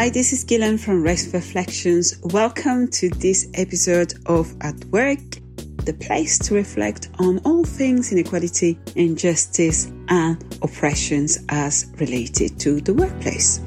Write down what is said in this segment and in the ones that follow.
Hi, this is Guilaine from Race Reflections. Welcome to this episode of At Work, the place to reflect on all things inequality, injustice, and oppressions as related to the workplace.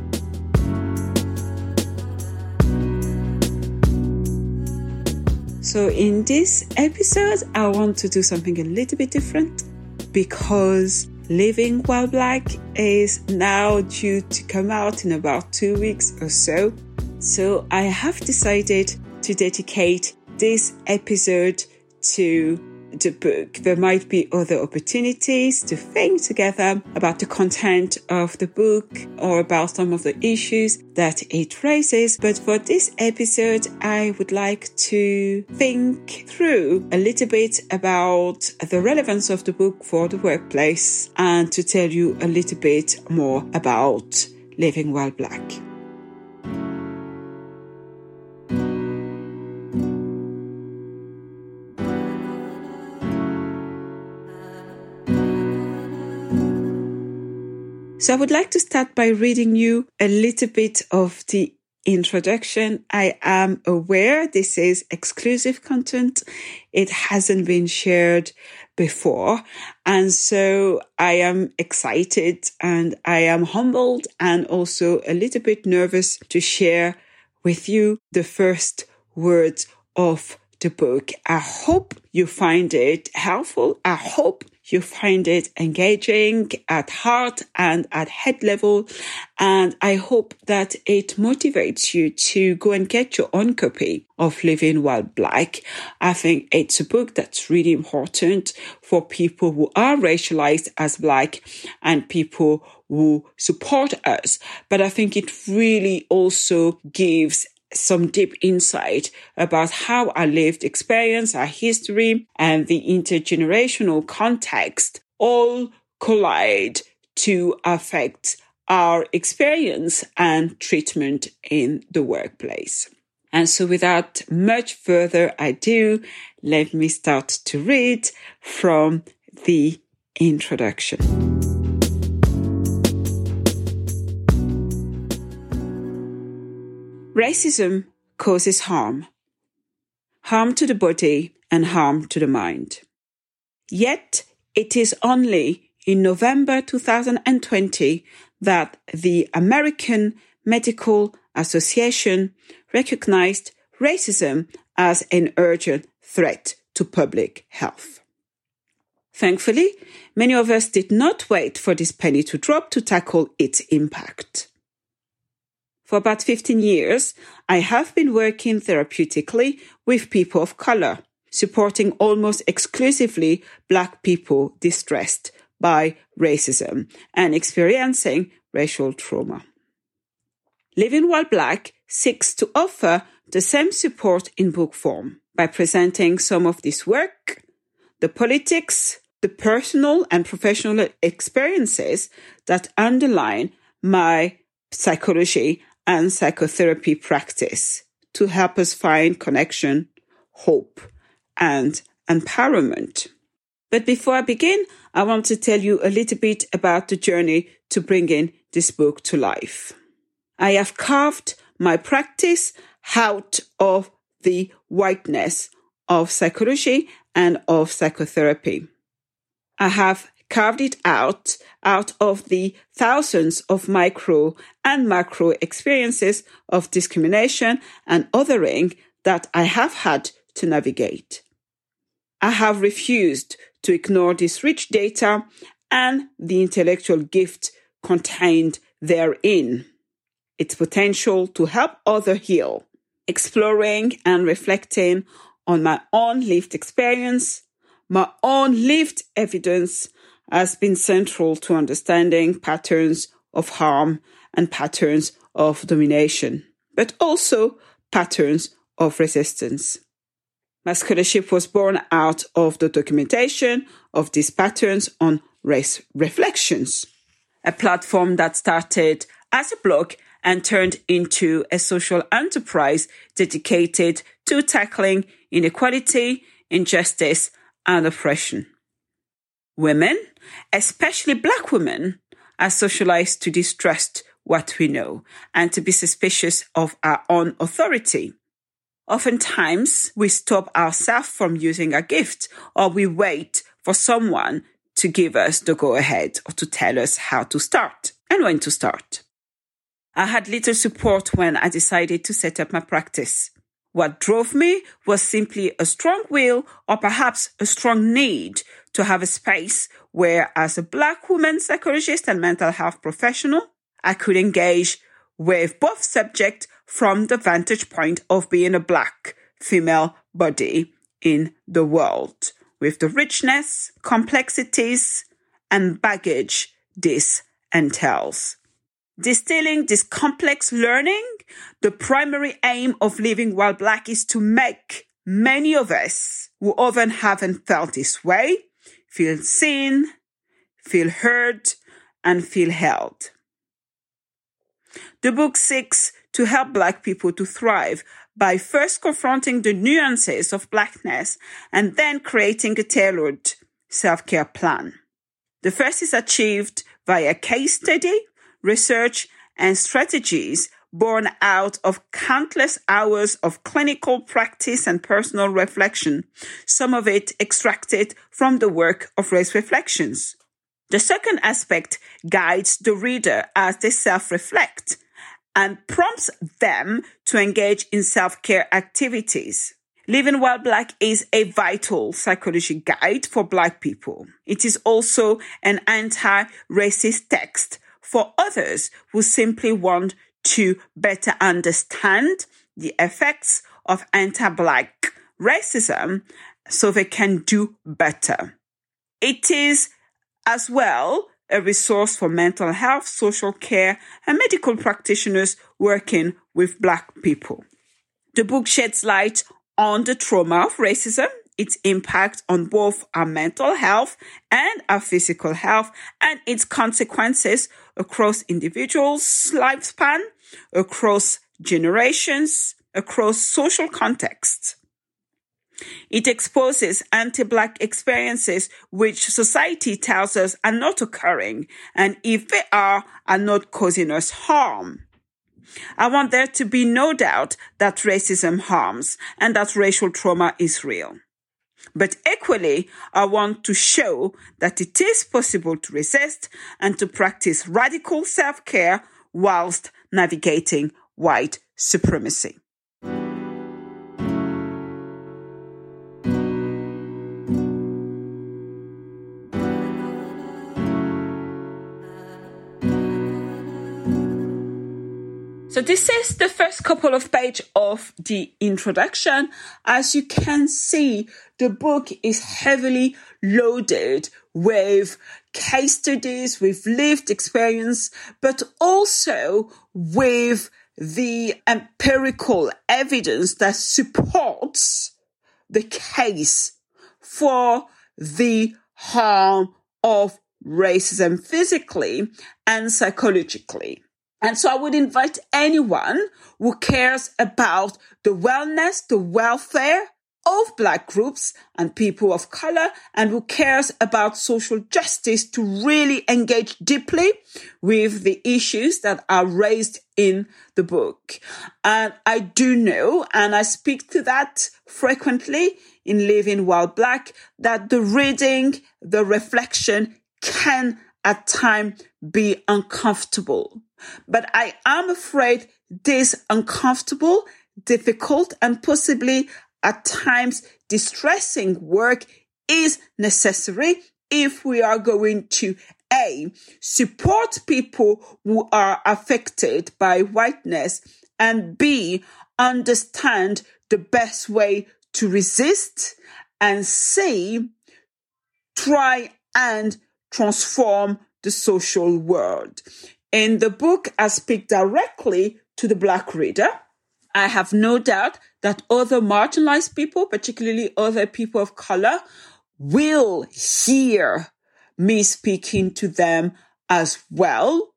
So, in this episode, I want to do something a little bit different because Living While Black is now due to come out in about two weeks or so. So, I have decided to dedicate this episode to the book. There might be other opportunities to think together about the content of the book or about some of the issues that it raises. But for this episode, I would like to think through a little bit about the relevance of the book for the workplace and to tell you a little bit more about living while black. So I would like to start by reading you a little bit of the introduction. I am aware this is exclusive content. It hasn't been shared before. And so I am excited and I am humbled and also a little bit nervous to share with you the first words of the book. I hope you find it helpful. I hope you find it engaging at heart and at head level. And I hope that it motivates you to go and get your own copy of Living While Black. I think it's a book that's really important for people who are racialized as Black and people who support us. But I think it really also gives some deep insight about how our lived experience, our history, and the intergenerational context all collide to affect our experience and treatment in the workplace. And so without much further ado, let me start to read from the introduction. Racism causes harm. Harm to the body and harm to the mind. Yet it is only in November 2020 that the American Medical Association recognized racism as an urgent threat to public health. Thankfully, many of us did not wait for this penny to drop to tackle its impact. For about 15 years, I have been working therapeutically with people of color, supporting almost exclusively Black people distressed by racism and experiencing racial trauma. Living While Black seeks to offer the same support in book form by presenting some of this work, the politics, the personal and professional experiences that underline my psychology and psychotherapy practice to help us find connection, hope, and empowerment. But before I begin, I want to tell you a little bit about the journey to bringing this book to life. I have carved my practice out of the whiteness of psychology and of psychotherapy. I have carved it out out of the thousands of micro and macro experiences of discrimination and othering that I have had to navigate. I have refused to ignore this rich data and the intellectual gift contained therein, its potential to help others heal, exploring and reflecting on my own lived experience, my own lived evidence, has been central to understanding patterns of harm and patterns of domination, but also patterns of resistance. My scholarship was born out of the documentation of these patterns on race reflections, a platform that started as a blog and turned into a social enterprise dedicated to tackling inequality, injustice, and oppression. Women, especially black women, are socialized to distrust what we know and to be suspicious of our own authority. Oftentimes, we stop ourselves from using a gift or we wait for someone to give us the go ahead or to tell us how to start and when to start. I had little support when I decided to set up my practice. What drove me was simply a strong will or perhaps a strong need to have a space where, as a Black woman psychologist and mental health professional, I could engage with both subjects from the vantage point of being a Black female body in the world, with the richness, complexities, and baggage this entails. Distilling this complex learning, the primary aim of living while black is to make many of us who often haven't felt this way feel seen, feel heard, and feel held. The book seeks to help black people to thrive by first confronting the nuances of blackness and then creating a tailored self-care plan. The first is achieved via case study research, and strategies born out of countless hours of clinical practice and personal reflection, some of it extracted from the work of Race Reflections. The second aspect guides the reader as they self-reflect and prompts them to engage in self-care activities. Living While Black is a vital psychology guide for Black people. It is also an anti-racist text for others who simply want to better understand the effects of anti-black racism so they can do better. It is as well a resource for mental health, social care, and medical practitioners working with black people. The book sheds light on the trauma of racism its impact on both our mental health and our physical health and its consequences across individuals' lifespan, across generations, across social contexts. It exposes anti-black experiences which society tells us are not occurring and if they are, are not causing us harm. I want there to be no doubt that racism harms and that racial trauma is real. But equally, I want to show that it is possible to resist and to practice radical self-care whilst navigating white supremacy. So this is the first couple of pages of the introduction. As you can see, the book is heavily loaded with case studies, with lived experience, but also with the empirical evidence that supports the case for the harm of racism physically and psychologically. And so I would invite anyone who cares about the wellness, the welfare of black groups and people of color and who cares about social justice to really engage deeply with the issues that are raised in the book. And I do know, and I speak to that frequently in Living While Black, that the reading, the reflection can at time be uncomfortable. But I am afraid this uncomfortable, difficult, and possibly at times distressing work is necessary if we are going to A, support people who are affected by whiteness, and B, understand the best way to resist, and C, try and transform the social world. In the book, I speak directly to the Black reader. I have no doubt that other marginalized people, particularly other people of color, will hear me speaking to them as well.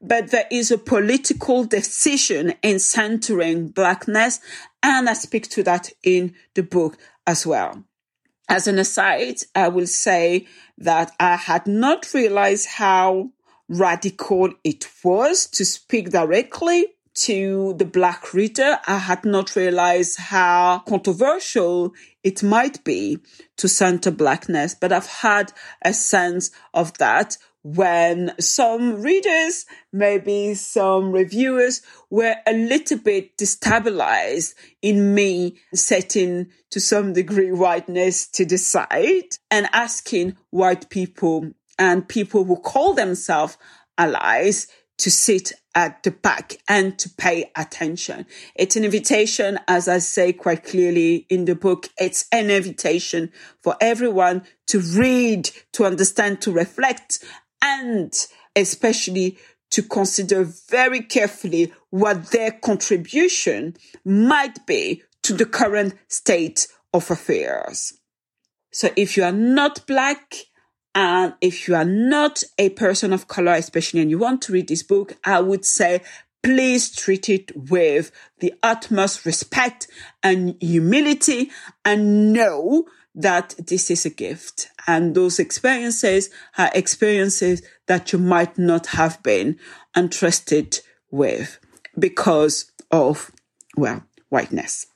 But there is a political decision in centering blackness, and I speak to that in the book as well. As an aside, I will say that I had not realized how radical it was to speak directly to the black reader. I had not realized how controversial it might be to center blackness, but I've had a sense of that when some readers, maybe some reviewers were a little bit destabilized in me setting to some degree whiteness to the side and asking white people and people who call themselves allies to sit at the back and to pay attention. It's an invitation, as I say quite clearly in the book, it's an invitation for everyone to read, to understand, to reflect, and especially to consider very carefully what their contribution might be to the current state of affairs. So if you are not black, and if you are not a person of color, especially, and you want to read this book, I would say please treat it with the utmost respect and humility and know that this is a gift. And those experiences are experiences that you might not have been entrusted with because of, well, whiteness.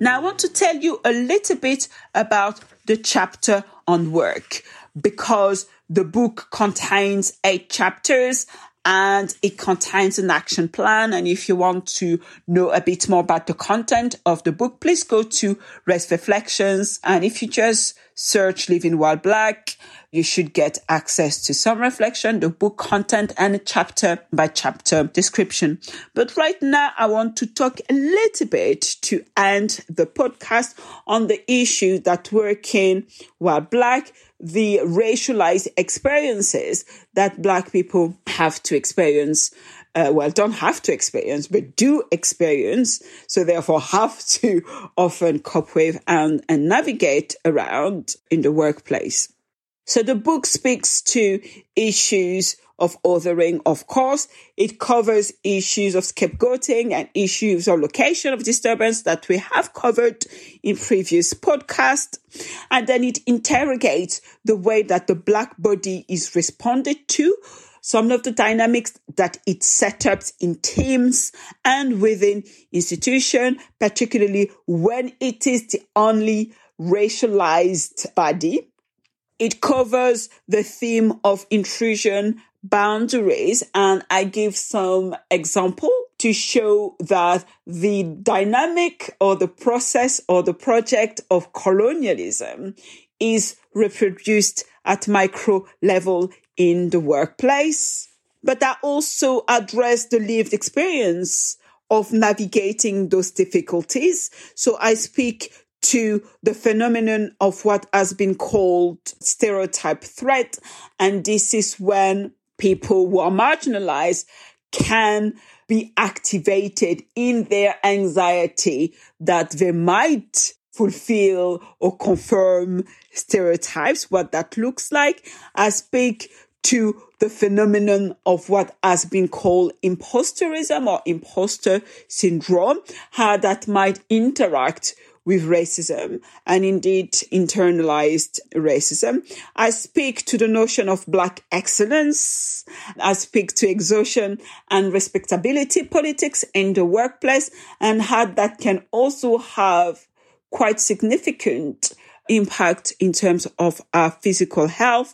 Now, I want to tell you a little bit about the chapter on work because the book contains eight chapters and it contains an action plan. And if you want to know a bit more about the content of the book, please go to Race Reflections. And if you just search Living While Black, you should get access to some reflection, the book content and chapter by chapter description. But right now, I want to talk a little bit to end the podcast on the issue that working while black, the racialized experiences that black people have to experience uh, well, don't have to experience, but do experience. So therefore have to often cope with and, and navigate around in the workplace. So the book speaks to issues of othering, of course. It covers issues of scapegoating and issues of location of disturbance that we have covered in previous podcasts. And then it interrogates the way that the black body is responded to, some of the dynamics that it set up in teams and within institution, particularly when it is the only racialized body. It covers the theme of intrusion boundaries and I give some example to show that the dynamic or the process or the project of colonialism is reproduced at micro level in the workplace. But I also address the lived experience of navigating those difficulties. So I speak to the phenomenon of what has been called stereotype threat. And this is when people who are marginalized can be activated in their anxiety that they might fulfill or confirm stereotypes, what that looks like. I speak to the phenomenon of what has been called imposterism or imposter syndrome, how that might interact with racism and indeed internalized racism. I speak to the notion of black excellence. I speak to exhaustion and respectability politics in the workplace and how that can also have quite significant impact in terms of our physical health.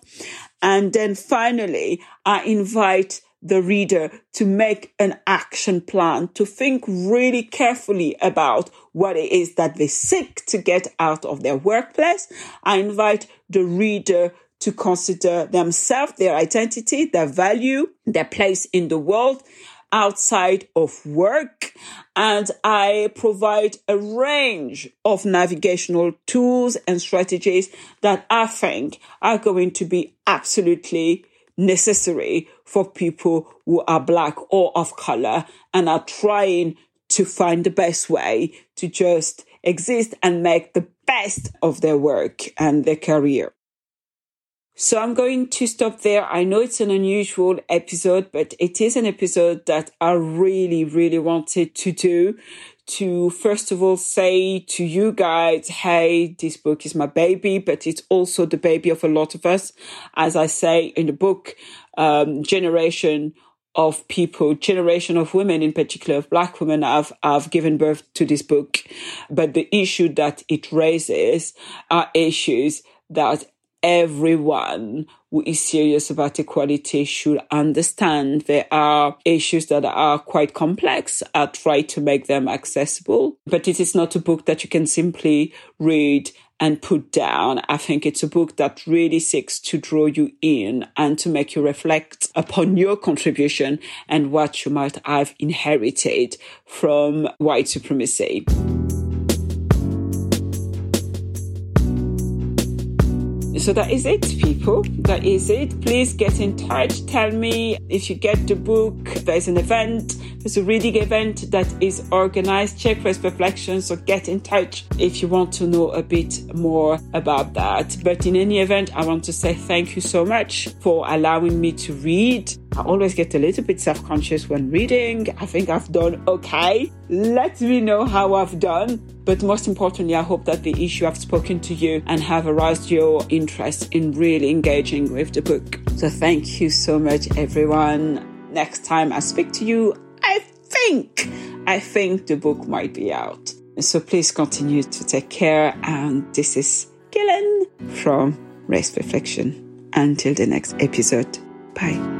And then finally, I invite the reader to make an action plan, to think really carefully about what it is that they seek to get out of their workplace. I invite the reader to consider themselves, their identity, their value, their place in the world outside of work. And I provide a range of navigational tools and strategies that I think are going to be absolutely necessary for people who are black or of color and are trying to find the best way to just exist and make the best of their work and their career. So I'm going to stop there. I know it's an unusual episode, but it is an episode that I really, really wanted to do to first of all say to you guys, hey, this book is my baby, but it's also the baby of a lot of us. As I say in the book, um, generation of people, generation of women in particular, of black women have, have given birth to this book. But the issue that it raises are issues that everyone who is serious about equality should understand there are issues that are quite complex. I try to make them accessible, but it is not a book that you can simply read and put down. I think it's a book that really seeks to draw you in and to make you reflect upon your contribution and what you might have inherited from white supremacy. So that is it, people. That is it. Please get in touch. Tell me if you get the book. There's an event. There's a reading event that is organized. Check Race Reflections. So get in touch if you want to know a bit more about that. But in any event, I want to say thank you so much for allowing me to read. I always get a little bit self conscious when reading. I think I've done okay. Let me know how I've done. But most importantly, I hope that the issue I've spoken to you and have aroused your interest in really engaging with the book. So thank you so much, everyone. Next time I speak to you, I think, I think the book might be out. So please continue to take care. And this is Guilaine from Race Reflection. Until the next episode. Bye.